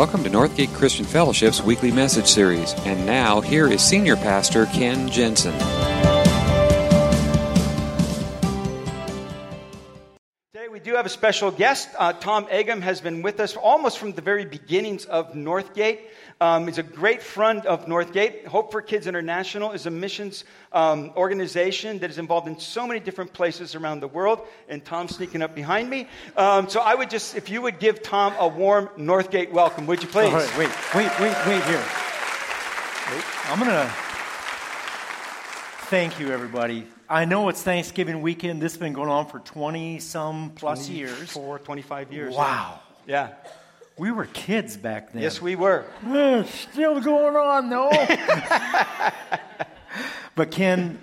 Welcome to Northgate Christian Fellowship's weekly message series. And now, here is Senior Pastor Ken Jensen. Today, we do have a special guest. Uh, Tom Eggum has been with us almost from the very beginnings of Northgate. Um, he's a great friend of Northgate. Hope 4 Kids International is a missions um, organization that is involved in so many different places around the world. And Tom's sneaking up behind me. Um, so I would just, if you would give Tom a warm Northgate welcome, would you please? All right, wait, wait, wait, wait here. Wait, I'm going to thank you, everybody. I know it's Thanksgiving weekend. This has been going on for 20 some plus years. 24, 25 years. Wow. Yeah. We were kids back then. Yes, we were. Uh, still going on, though. but Ken,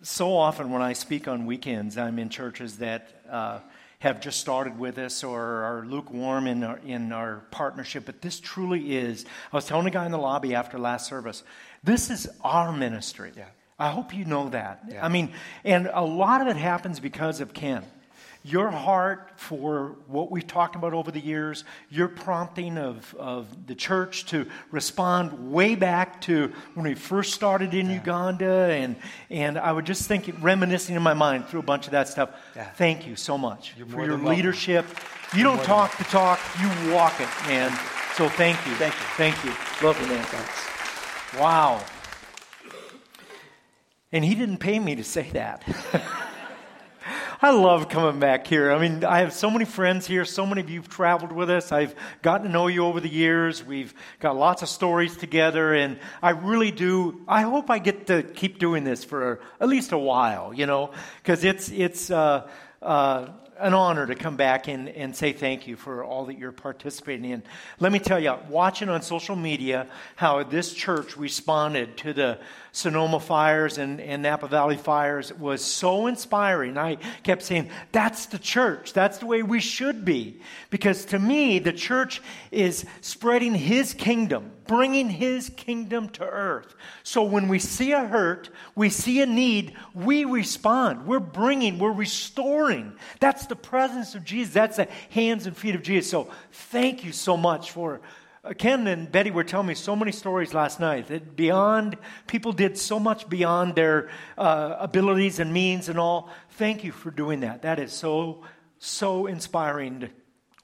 so often when I speak on weekends, I'm in churches that uh, have just started with us or are lukewarm in our, in our partnership. But this truly is. I was telling a guy in the lobby after last service, this is our ministry. Yeah. I hope you know that. Yeah. I mean, and a lot of it happens because of Ken your heart for what we've talked about over the years, your prompting of, of the church to respond way back to when we first started in yeah. Uganda. And, and I would just think, reminiscing in my mind through a bunch of that stuff. Yeah. Thank you so much You're for your leadership. You You're don't talk the talk, you walk it, man. So thank you. Thank you. Thank you. Love you, man. Thanks. Wow. And he didn't pay me to say that. I love coming back here. I mean, I have so many friends here. So many of you have traveled with us. I've gotten to know you over the years. We've got lots of stories together, and I really do. I hope I get to keep doing this for at least a while, you know, because it's it's. Uh, uh, an honor to come back and, and say thank you for all that you're participating in. Let me tell you, watching on social media how this church responded to the Sonoma fires and, and Napa Valley fires was so inspiring. I kept saying, that's the church. That's the way we should be. Because to me, the church is spreading his kingdom, bringing his kingdom to earth. So when we see a hurt, we see a need, we respond. We're bringing, we're restoring. That's the presence of Jesus. That's the hands and feet of Jesus. So thank you so much for Ken and Betty were telling me so many stories last night that beyond, people did so much beyond their uh, abilities and means and all. Thank you for doing that. That is so, so inspiring to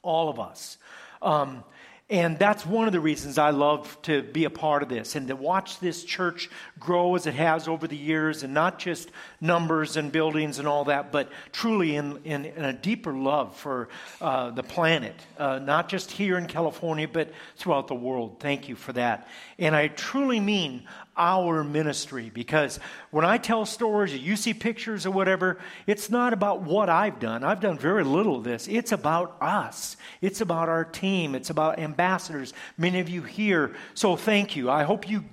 all of us. Um, and that's one of the reasons I love to be a part of this and to watch this church grow as it has over the years, and not just numbers and buildings and all that, but truly in, in, in a deeper love for uh, the planet, uh, not just here in California, but throughout the world. Thank you for that. And I truly mean our ministry because when I tell stories, you see pictures or whatever, it's not about what I've done. I've done very little of this. It's about us, it's about our team, it's about ambassadors, many of you here. So thank you. I hope you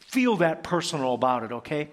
feel that personal about it, okay?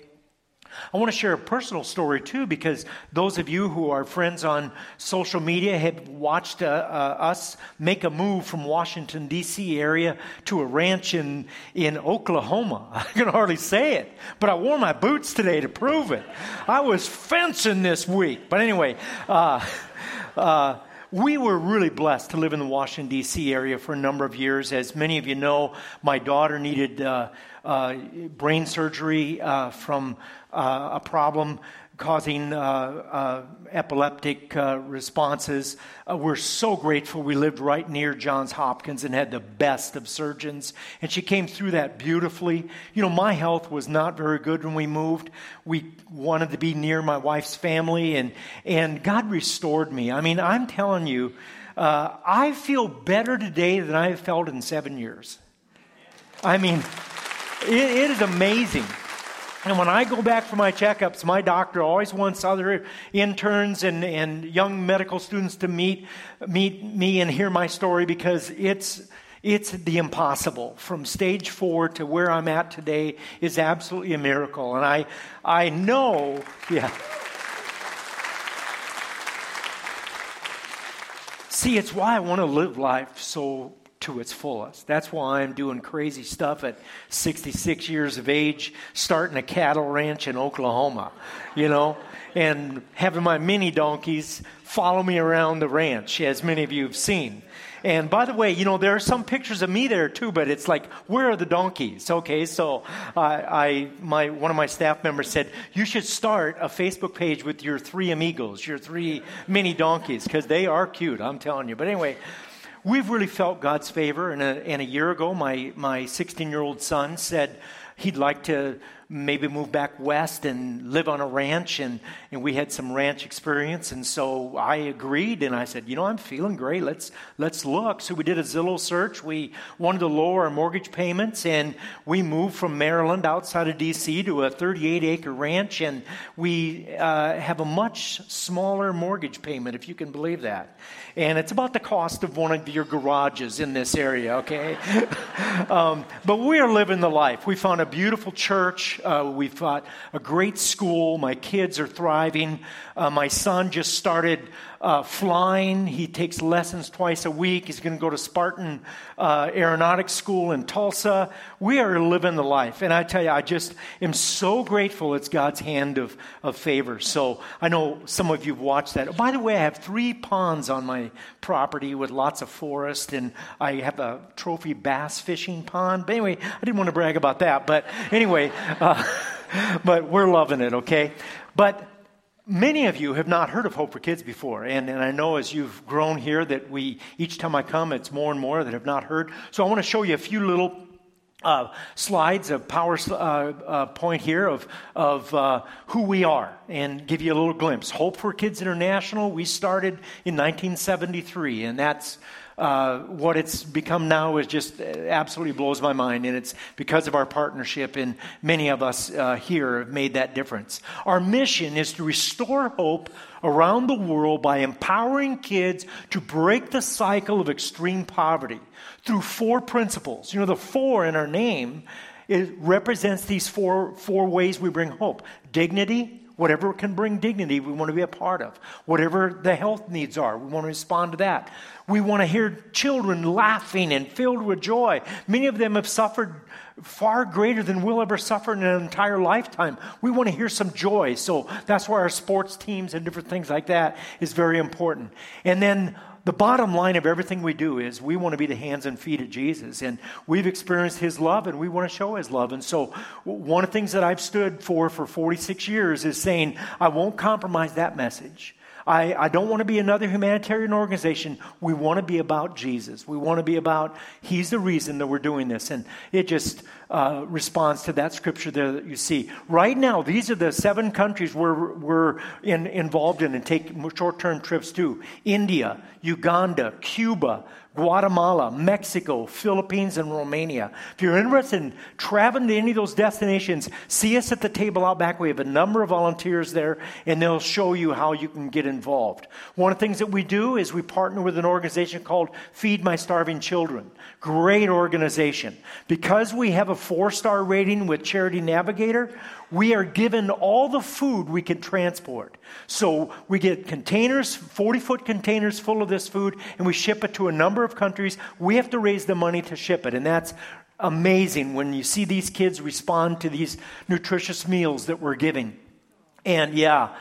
I want to share a personal story too, because those of you who are friends on social media have watched uh, uh, us make a move from Washington, D.C. area to a ranch in, in Oklahoma. I can hardly say it, but I wore my boots today to prove it. I was fencing this week. But anyway, uh, uh we were really blessed to live in the Washington, D.C. area for a number of years. As many of you know, my daughter needed uh, uh, brain surgery uh, from uh, a problem causing uh, uh, epileptic uh, responses. Uh, we're so grateful we lived right near Johns Hopkins and had the best of surgeons. And she came through that beautifully. You know, my health was not very good when we moved. We wanted to be near my wife's family, and, and God restored me. I mean, I'm telling you, uh, I feel better today than I have felt in seven years. I mean, it, it is amazing. And when I go back for my checkups, my doctor always wants other interns and, and young medical students to meet, meet me and hear my story because it's, it's the impossible. From stage four to where I'm at today is absolutely a miracle. And I, I know, yeah. See, it's why I want to live life so to its fullest. That's why I'm doing crazy stuff at 66 years of age, starting a cattle ranch in Oklahoma, you know, and having my mini donkeys follow me around the ranch, as many of you have seen. And by the way, you know, there are some pictures of me there too, but it's like, where are the donkeys? Okay, so uh, I, my, one of my staff members said, you should start a Facebook page with your three amigos, your three mini donkeys, because they are cute, I'm telling you. But anyway, we've really felt God's favor. And a, and a year ago, my, my 16 year old son said he'd like to maybe move back west and live on a ranch. And, and we had some ranch experience. And so I agreed and I said, you know, I'm feeling great. Let's, let's look. So we did a Zillow search. We wanted to lower our mortgage payments. And we moved from Maryland outside of D.C. to a 38 acre ranch. And we uh, have a much smaller mortgage payment, if you can believe that. And it's about the cost of one of your garages in this area, okay? um, but we are living the life. We found a beautiful church uh, we've got a great school. My kids are thriving. Uh, my son just started uh, flying. He takes lessons twice a week. He's going to go to Spartan uh, Aeronautics School in Tulsa. We are living the life. And I tell you, I just am so grateful it's God's hand of, of favor. So I know some of you have watched that. By the way, I have three ponds on my property with lots of forest, and I have a trophy bass fishing pond. But anyway, I didn't want to brag about that. But anyway, uh, but we're loving it, okay? But Many of you have not heard of Hope 4 Kids before, and, and I know as you've grown here that we, each time I come, it's more and more that have not heard. So I want to show you a few little uh, slides, a power uh, uh, point here of, of uh, who we are, and give you a little glimpse. Hope 4 Kids International, we started in 1973, and that's uh, what it's become now is just uh, absolutely blows my mind, and it's because of our partnership, and many of us uh, here have made that difference. Our mission is to restore hope around the world by empowering kids to break the cycle of extreme poverty through four principles. You know, the four in our name it represents these four, four ways we bring hope dignity, Whatever can bring dignity, we want to be a part of. Whatever the health needs are, we want to respond to that. We want to hear children laughing and filled with joy. Many of them have suffered far greater than we'll ever suffer in an entire lifetime. We want to hear some joy. So that's why our sports teams and different things like that is very important. And then the bottom line of everything we do is we want to be the hands and feet of Jesus. And we've experienced his love and we want to show his love. And so, one of the things that I've stood for for 46 years is saying, I won't compromise that message. I, I don't want to be another humanitarian organization. We want to be about Jesus. We want to be about He's the reason that we're doing this. And it just uh, responds to that scripture there that you see. Right now, these are the seven countries we're, we're in, involved in and take short term trips to India, Uganda, Cuba, Guatemala, Mexico, Philippines, and Romania. If you're interested in traveling to any of those destinations, see us at the table out back. We have a number of volunteers there, and they'll show you how you can get involved. One of the things that we do is we partner with an organization called Feed My Starving Children. Great organization. Because we have a four star rating with Charity Navigator, we are given all the food we can transport. So we get containers, 40 foot containers full of this food, and we ship it to a number of countries. We have to raise the money to ship it, and that's amazing when you see these kids respond to these nutritious meals that we're giving. And yeah,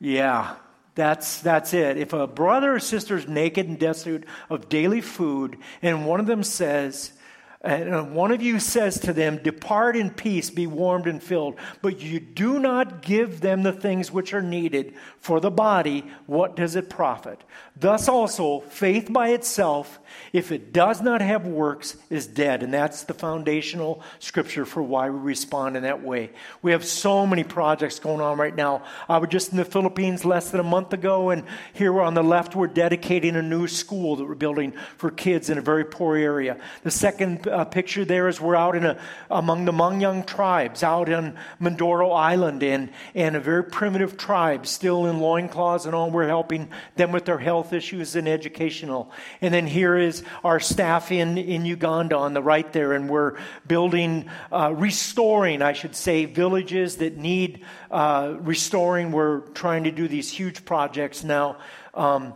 yeah, that's, that's it. If a brother or sister is naked and destitute of daily food, and one of them says, and uh, one of you says to them, Depart in peace, be warmed and filled. But you do not give them the things which are needed for the body. What does it profit? Thus also, faith by itself, if it does not have works, is dead. And that's the foundational scripture for why we respond in that way. We have so many projects going on right now. I was just in the Philippines less than a month ago, and here on the left, we're dedicating a new school that we're building for kids in a very poor area. The second uh, picture there is we're out in a, among the Mangyan tribes, out on Mindoro Island, and, and a very primitive tribe, still in loincloths and all. We're helping them with their health issues and educational. And then here is our staff in, in Uganda on the right there, and we're building, uh, restoring, I should say, villages that need uh, restoring. We're trying to do these huge projects now. Um,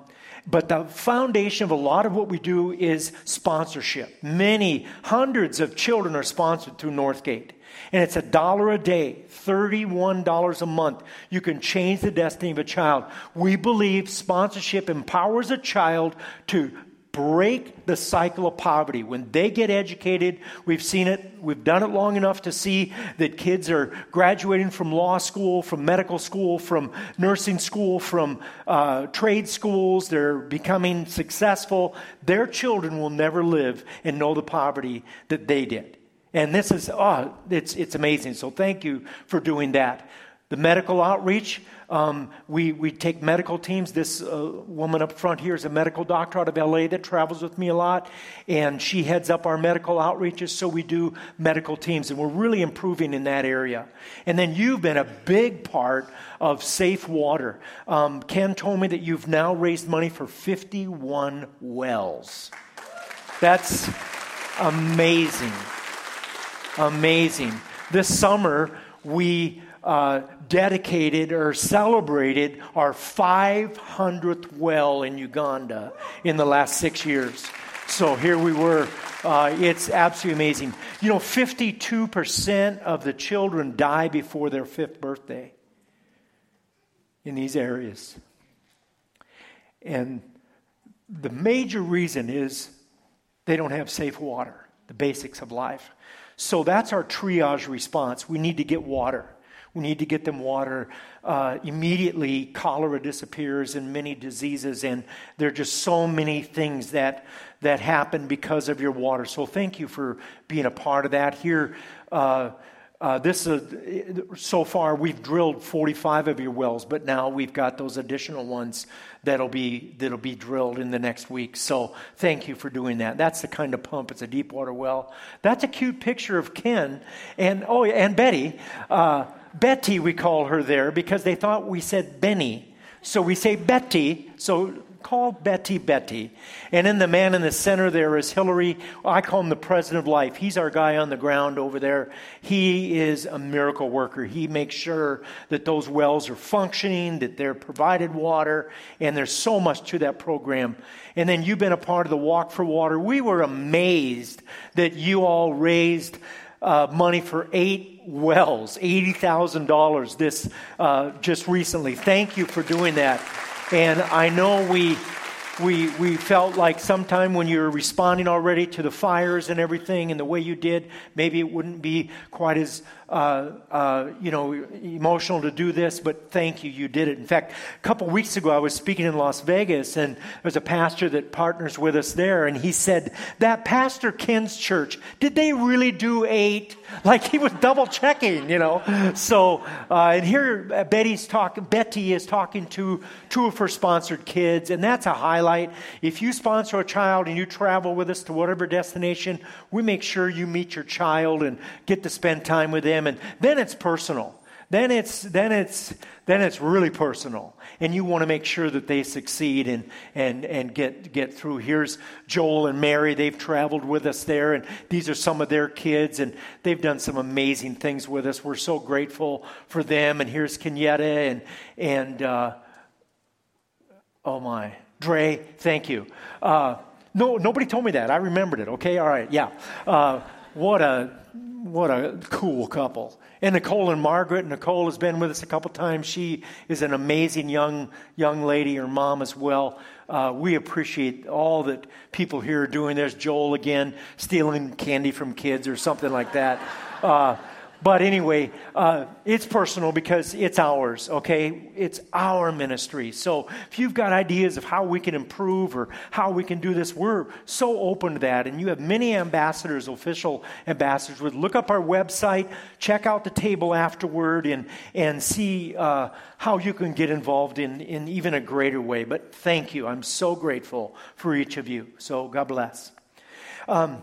but the foundation of a lot of what we do is sponsorship. Many hundreds of children are sponsored through Northgate. And it's a dollar a day, $31 a month. You can change the destiny of a child. We believe sponsorship empowers a child to break the cycle of poverty. When they get educated, we've seen it, we've done it long enough to see that kids are graduating from law school, from medical school, from nursing school, from uh, trade schools, they're becoming successful. Their children will never live and know the poverty that they did. And this is, oh, it's, it's amazing. So thank you for doing that. The medical outreach, um, we, we take medical teams. This uh, woman up front here is a medical doctor out of LA that travels with me a lot, and she heads up our medical outreaches. So we do medical teams, and we're really improving in that area. And then you've been a big part of Safe Water. Um, Ken told me that you've now raised money for 51 wells. That's amazing. Amazing. This summer, we uh, dedicated or celebrated our 500th well in Uganda in the last six years. So here we were. Uh, it's absolutely amazing. You know, 52% of the children die before their fifth birthday in these areas. And the major reason is they don't have safe water, the basics of life. So that's our triage response. We need to get water. We need to get them water. Uh, immediately, cholera disappears and many diseases, and there are just so many things that, that happen because of your water. So, thank you for being a part of that. Here, uh, uh, this is, so far we've drilled 45 of your wells, but now we've got those additional ones that'll be that'll be drilled in the next week. So thank you for doing that. That's the kind of pump. It's a deep water well. That's a cute picture of Ken and oh and Betty. Uh, Betty, we call her there because they thought we said Benny. So we say Betty. So call Betty Betty. And then the man in the center there is Hillary. I call him the president of life. He's our guy on the ground over there. He is a miracle worker. He makes sure that those wells are functioning, that they're provided water, and there's so much to that program. And then you've been a part of the Walk for Water. We were amazed that you all raised uh, money for eight wells, $80,000 this uh, just recently. Thank you for doing that. And I know we we, we felt like sometime when you're responding already to the fires and everything and the way you did, maybe it wouldn't be quite as uh, uh, you know emotional to do this. But thank you, you did it. In fact, a couple weeks ago, I was speaking in Las Vegas, and there's a pastor that partners with us there, and he said that Pastor Ken's church did they really do eight? Like he was double checking, you know. So uh, and here uh, Betty's talking. Betty is talking to two of her sponsored kids, and that's a highlight. If you sponsor a child and you travel with us to whatever destination, we make sure you meet your child and get to spend time with them. And then it's personal. Then it's, then it's, then it's really personal. And you want to make sure that they succeed and, and, and get, get through. Here's Joel and Mary. They've traveled with us there, and these are some of their kids, and they've done some amazing things with us. We're so grateful for them. And here's Kenyetta and, and uh, oh my, Dre, thank you. Uh, no, nobody told me that. I remembered it. Okay, all right, yeah. Uh, what a what a cool couple. And Nicole and Margaret. Nicole has been with us a couple times. She is an amazing young young lady. Her mom as well. Uh, we appreciate all that people here are doing. There's Joel again, stealing candy from kids or something like that. Uh, but anyway, uh, it's personal because it's ours, okay? It's our ministry. So if you've got ideas of how we can improve or how we can do this, we're so open to that. And you have many ambassadors, official ambassadors. Would look up our website, check out the table afterward, and, and see uh, how you can get involved in, in even a greater way. But thank you. I'm so grateful for each of you. So God bless. Um,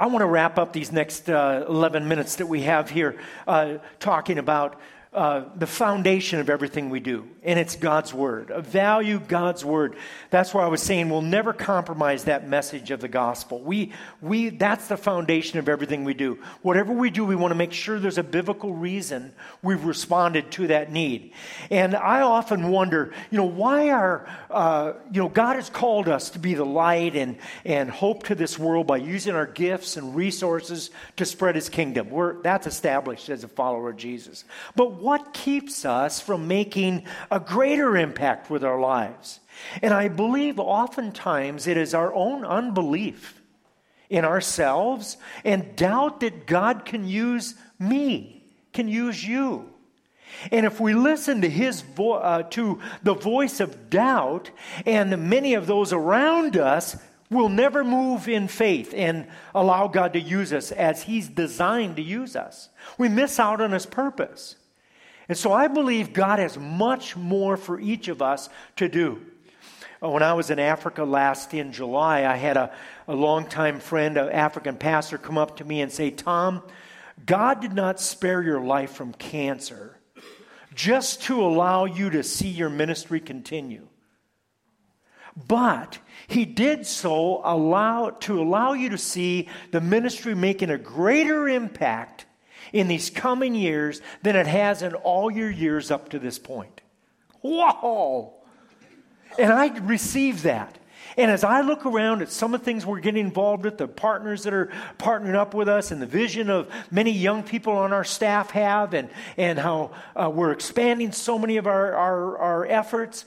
I want to wrap up these next uh, 11 minutes that we have here uh, talking about uh, the foundation of everything we do, and it's God's Word. Value God's Word. That's why I was saying we'll never compromise that message of the gospel. We, we, that's the foundation of everything we do. Whatever we do, we want to make sure there's a biblical reason we've responded to that need. And I often wonder, you know, why are, uh, you know, God has called us to be the light and, and hope to this world by using our gifts and resources to spread His kingdom. We're, that's established as a follower of Jesus. But what keeps us from making a greater impact with our lives? And I believe oftentimes it is our own unbelief in ourselves and doubt that God can use me, can use you. And if we listen to his vo- uh, to the voice of doubt, and many of those around us will never move in faith and allow God to use us as he's designed to use us. We miss out on his purpose. And so I believe God has much more for each of us to do. Uh, when I was in Africa last in July, I had a, a longtime friend, an African pastor, come up to me and say, Tom, God did not spare your life from cancer just to allow you to see your ministry continue. But he did so allow, to allow you to see the ministry making a greater impact in these coming years than it has in all your years up to this point. Whoa! And I received that. And as I look around at some of the things we're getting involved with, the partners that are partnering up with us, and the vision of many young people on our staff have, and, and how uh, we're expanding so many of our, our, our efforts,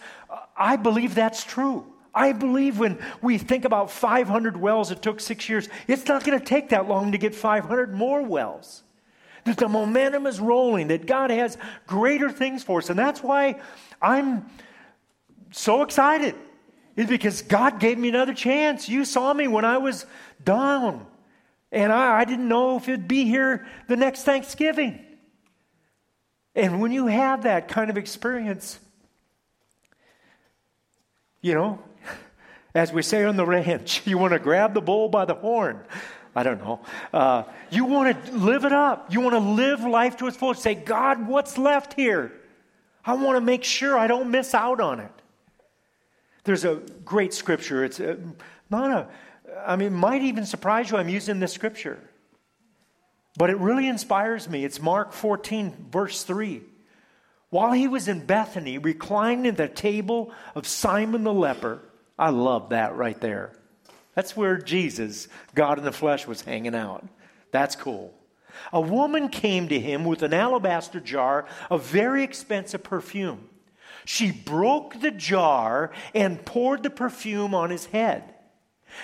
I believe that's true. I believe when we think about 500 wells, it took six years, it's not going to take that long to get 500 more wells that the momentum is rolling, that God has greater things for us. And that's why I'm so excited, is because God gave me another chance. You saw me when I was down, and I, I didn't know if it'd be here the next Thanksgiving. And when you have that kind of experience, you know, as we say on the ranch, you want to grab the bull by the horn. I don't know. Uh, you want to live it up. You want to live life to its fullest. Say, God, what's left here? I want to make sure I don't miss out on it. There's a great scripture. It's a, uh, not a, I mean, might even surprise you. I'm using this scripture, but it really inspires me. It's Mark 14, verse 3. While he was in Bethany, reclining at the table of Simon the leper, I love that right there. That's where Jesus, God in the flesh, was hanging out. That's cool. A woman came to him with an alabaster jar of very expensive perfume. She broke the jar and poured the perfume on his head.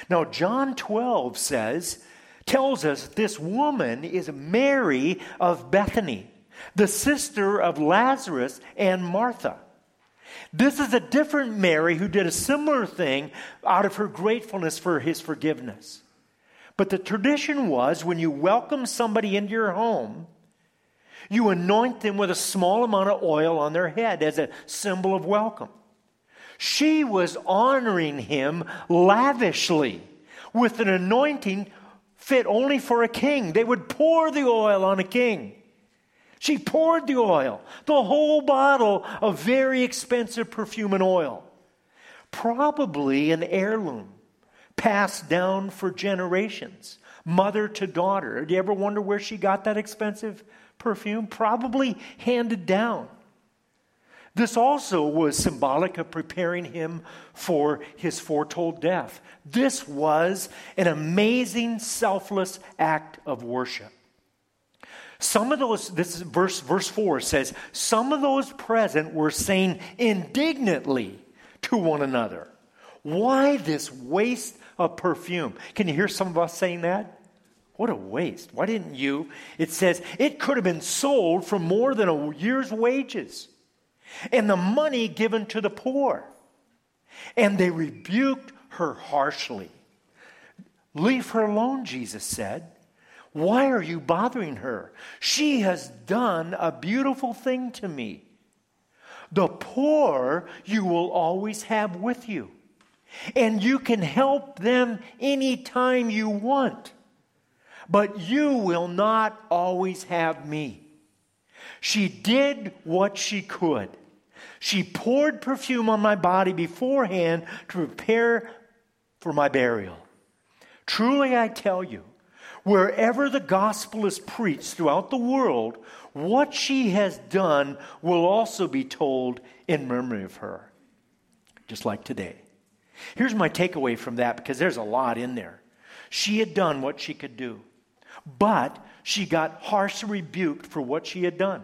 Now, John 12 says, tells us this woman is Mary of Bethany, the sister of Lazarus and Martha. This is a different Mary who did a similar thing out of her gratefulness for his forgiveness. But the tradition was when you welcome somebody into your home, you anoint them with a small amount of oil on their head as a symbol of welcome. She was honoring him lavishly with an anointing fit only for a king. They would pour the oil on a king. She poured the oil, the whole bottle of very expensive perfume and oil. Probably an heirloom passed down for generations, mother to daughter. Do you ever wonder where she got that expensive perfume? Probably handed down. This also was symbolic of preparing him for his foretold death. This was an amazing, selfless act of worship. Some of those, this is verse, verse 4 says, some of those present were saying indignantly to one another, Why this waste of perfume? Can you hear some of us saying that? What a waste. Why didn't you? It says it could have been sold for more than a year's wages and the money given to the poor. And they rebuked her harshly. Leave her alone, Jesus said. Why are you bothering her? She has done a beautiful thing to me. The poor you will always have with you, and you can help them anytime you want. But you will not always have me. She did what she could. She poured perfume on my body beforehand to prepare for my burial. Truly, I tell you, Wherever the gospel is preached throughout the world, what she has done will also be told in memory of her, just like today. Here's my takeaway from that because there's a lot in there. She had done what she could do, but she got harshly rebuked for what she had done.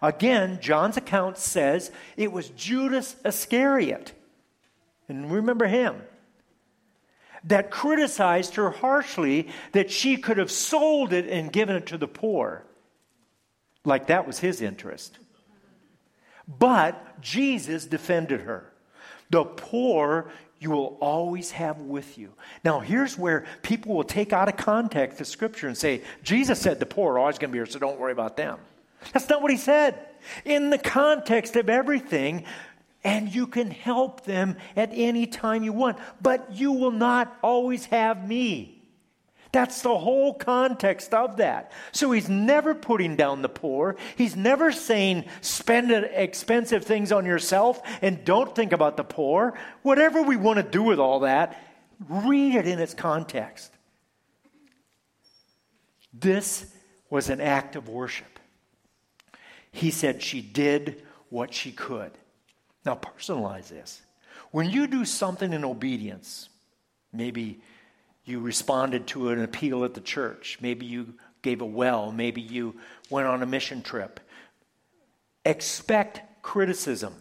Again, John's account says it was Judas Iscariot And remember him. That criticized her harshly that she could have sold it and given it to the poor. Like that was his interest. But Jesus defended her. The poor you will always have with you. Now, here's where people will take out of context the scripture and say, Jesus said the poor are always going to be here, so don't worry about them. That's not what he said. In the context of everything, and you can help them at any time you want, but you will not always have me. That's the whole context of that. So he's never putting down the poor. He's never saying spend expensive things on yourself and don't think about the poor. Whatever we want to do with all that, read it in its context. This was an act of worship. He said she did what she could. Now, personalize this. When you do something in obedience, maybe you responded to an appeal at the church. Maybe you gave a well. Maybe you went on a mission trip. Expect criticism.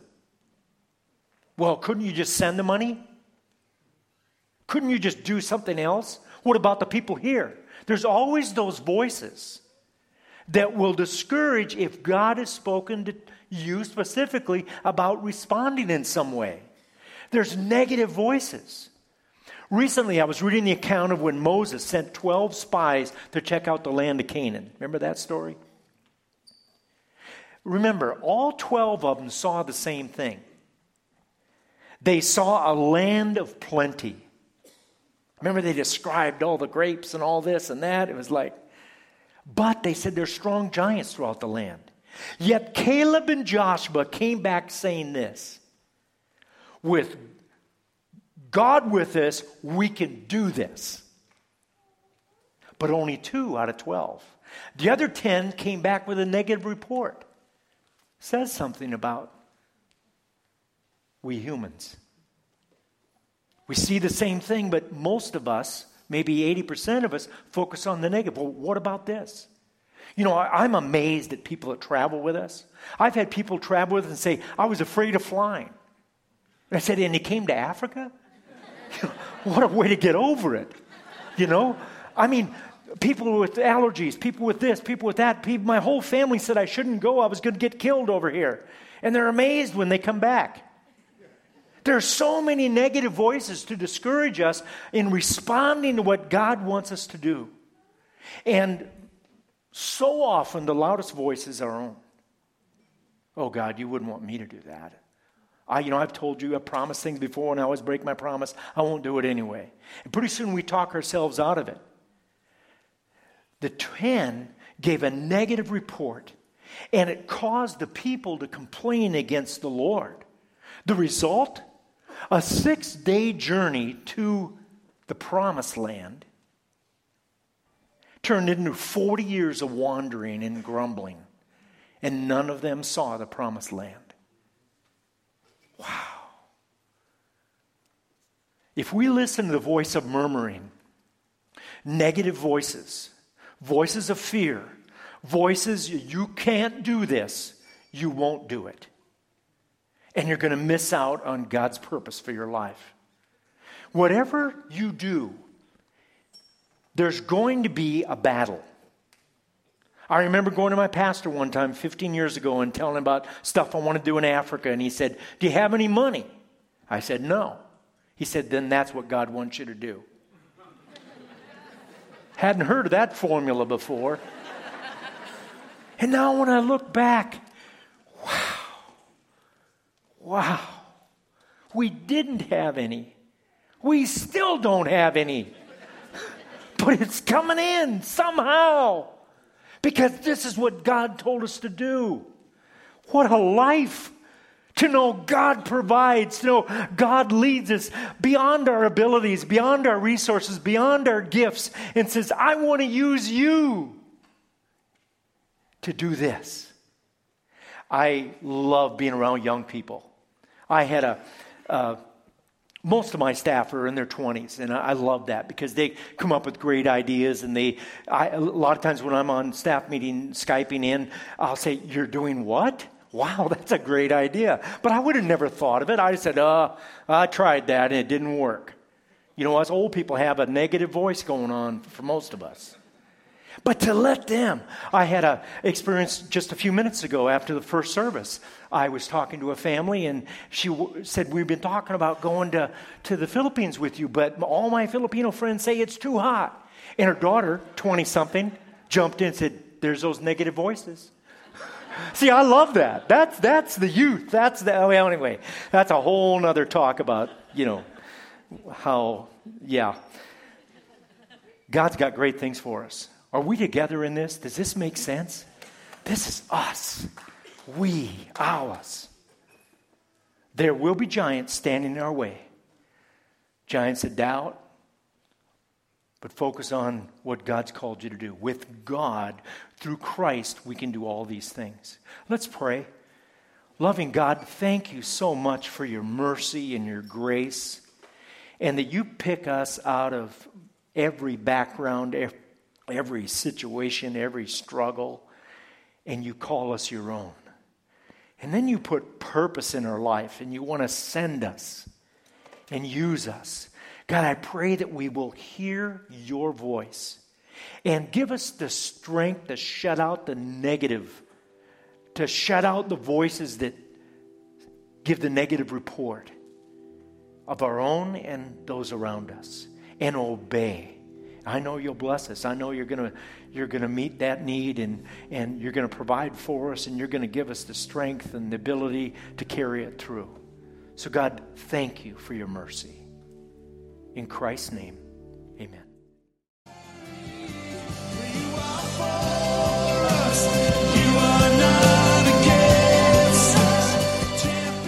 Well, couldn't you just send the money? Couldn't you just do something else? What about the people here? There's always those voices that will discourage if God has spoken to you specifically about responding in some way. There's negative voices. Recently, I was reading the account of when Moses sent 12 spies to check out the land of Canaan. Remember that story? Remember, all 12 of them saw the same thing. They saw a land of plenty. Remember, they described all the grapes and all this and that. It was like, but they said there's strong giants throughout the land. Yet Caleb and Joshua came back saying this with God with us, we can do this. But only two out of 12. The other 10 came back with a negative report. Says something about we humans. We see the same thing, but most of us, maybe 80% of us, focus on the negative. Well, what about this? You know, I, am amazed at people that travel with us. I've had people travel with us and say, I was afraid of flying. And I said, and you came to Africa? what a way to get over it. You know? I mean, people with allergies, people with this, people with that. People, my whole family said I shouldn't go. I was going to get killed over here. And they're amazed when they come back. There are so many negative voices to discourage us in responding to what God wants us to do. And so often the loudest voice is our own. Oh, God, you wouldn't want me to do that. I, you know, I've told you, I promised things before and I always break my promise. I won't do it anyway. And pretty soon we talk ourselves out of it. The 10 gave a negative report and it caused the people to complain against the Lord. The result? A six day journey to the promised land turned into 40 years of wandering and grumbling, and none of them saw the promised land. Wow. If we listen to the voice of murmuring, negative voices, voices of fear, voices, you can't do this, you won't do it. And you're going to miss out on God's purpose for your life. Whatever you do, there's going to be a battle. I remember going to my pastor one time 15 years ago and telling him about stuff I want to do in Africa. And he said, Do you have any money? I said, No. He said, Then that's what God wants you to do. Hadn't heard of that formula before. and now when I look back, wow, wow, we didn't have any. We still don't have any. But it's coming in somehow because this is what God told us to do. What a life! To know God provides, to know God leads us beyond our abilities, beyond our resources, beyond our gifts, and says, I want to use you to do this. I love being around young people. I had a, a most of my staff are in their 20s and i love that because they come up with great ideas and they I, a lot of times when i'm on staff meeting skyping in i'll say you're doing what Wow, that's a great idea. But I would have never thought of it. I said, uh, I tried that and it didn't work. You know, us old people have a negative voice going on for most of us. But to let them, I had a experience just a few minutes ago after the first service. I was talking to a family, and she w- said, We've been talking about going to, to the Philippines with you, but all my Filipino friends say it's too hot. And her daughter, 20 something, jumped in and said, There's those negative voices. See, I love that. That's, that's the youth. That's the, well, anyway, that's a whole nother talk about, you know, how, yeah. God's got great things for us. Are we together in this? Does this make sense? This is us. We, ours. There will be giants standing in our way. Giants of doubt, but focus on what God's called you to do. With God, through Christ, we can do all these things. Let's pray. Loving God, thank you so much for your mercy and your grace, and that you pick us out of every background, every situation, every struggle, and you call us your own. And then you put purpose in our life and you want to send us and use us. God, I pray that we will hear your voice and give us the strength to shut out the negative, to shut out the voices that give the negative report of our own and those around us and obey I know you'll bless us. I know you're going you're going to meet that need and, and you're going to provide for us and you're going to give us the strength and the ability to carry it through. So, God, thank you for your mercy. In Christ's name,